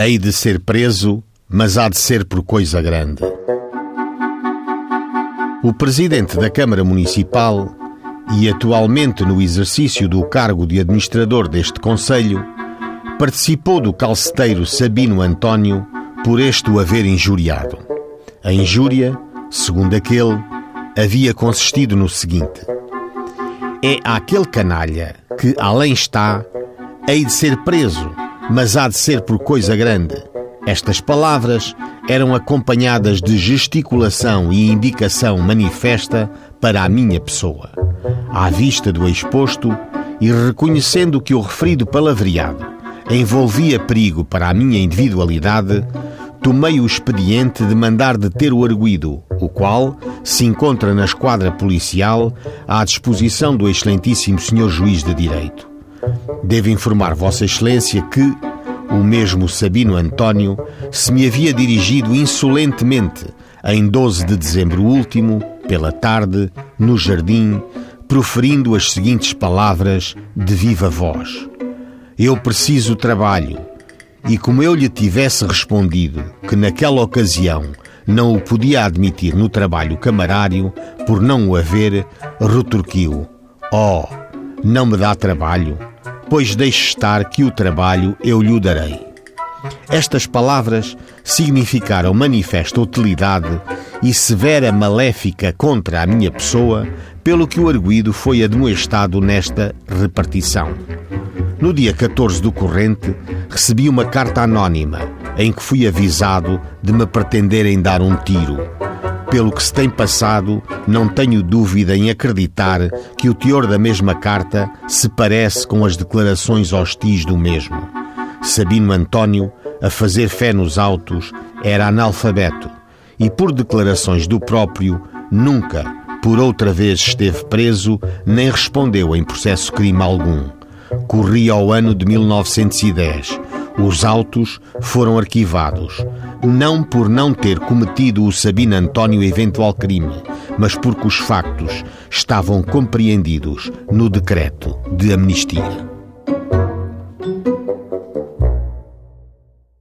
Hei de ser preso, mas há de ser por coisa grande. O presidente da Câmara Municipal e atualmente no exercício do cargo de administrador deste Conselho, participou do calceteiro Sabino António por este o haver injuriado. A injúria, segundo aquele, havia consistido no seguinte: É aquele canalha que, além está, hei de ser preso mas há de ser por coisa grande. Estas palavras eram acompanhadas de gesticulação e indicação manifesta para a minha pessoa. À vista do exposto e reconhecendo que o referido palavreado envolvia perigo para a minha individualidade, tomei o expediente de mandar deter o arguído, o qual se encontra na esquadra policial à disposição do excelentíssimo senhor juiz de direito. Devo informar Vossa Excelência que o mesmo Sabino António se me havia dirigido insolentemente em 12 de dezembro último, pela tarde, no jardim, proferindo as seguintes palavras de viva voz: Eu preciso trabalho. E como eu lhe tivesse respondido que naquela ocasião não o podia admitir no trabalho camarário, por não o haver, retorquiu: Oh, não me dá trabalho? Pois deixe estar que o trabalho eu lhe darei. Estas palavras significaram manifesta utilidade e severa maléfica contra a minha pessoa, pelo que o arguído foi admoestado nesta repartição. No dia 14 do corrente, recebi uma carta anónima em que fui avisado de me pretenderem dar um tiro pelo que se tem passado, não tenho dúvida em acreditar que o teor da mesma carta se parece com as declarações hostis do mesmo. Sabino António, a fazer fé nos autos, era analfabeto e, por declarações do próprio, nunca, por outra vez, esteve preso nem respondeu em processo crime algum. Corria ao ano de 1910 os autos foram arquivados, não por não ter cometido o Sabino António eventual crime, mas porque os factos estavam compreendidos no decreto de amnistia.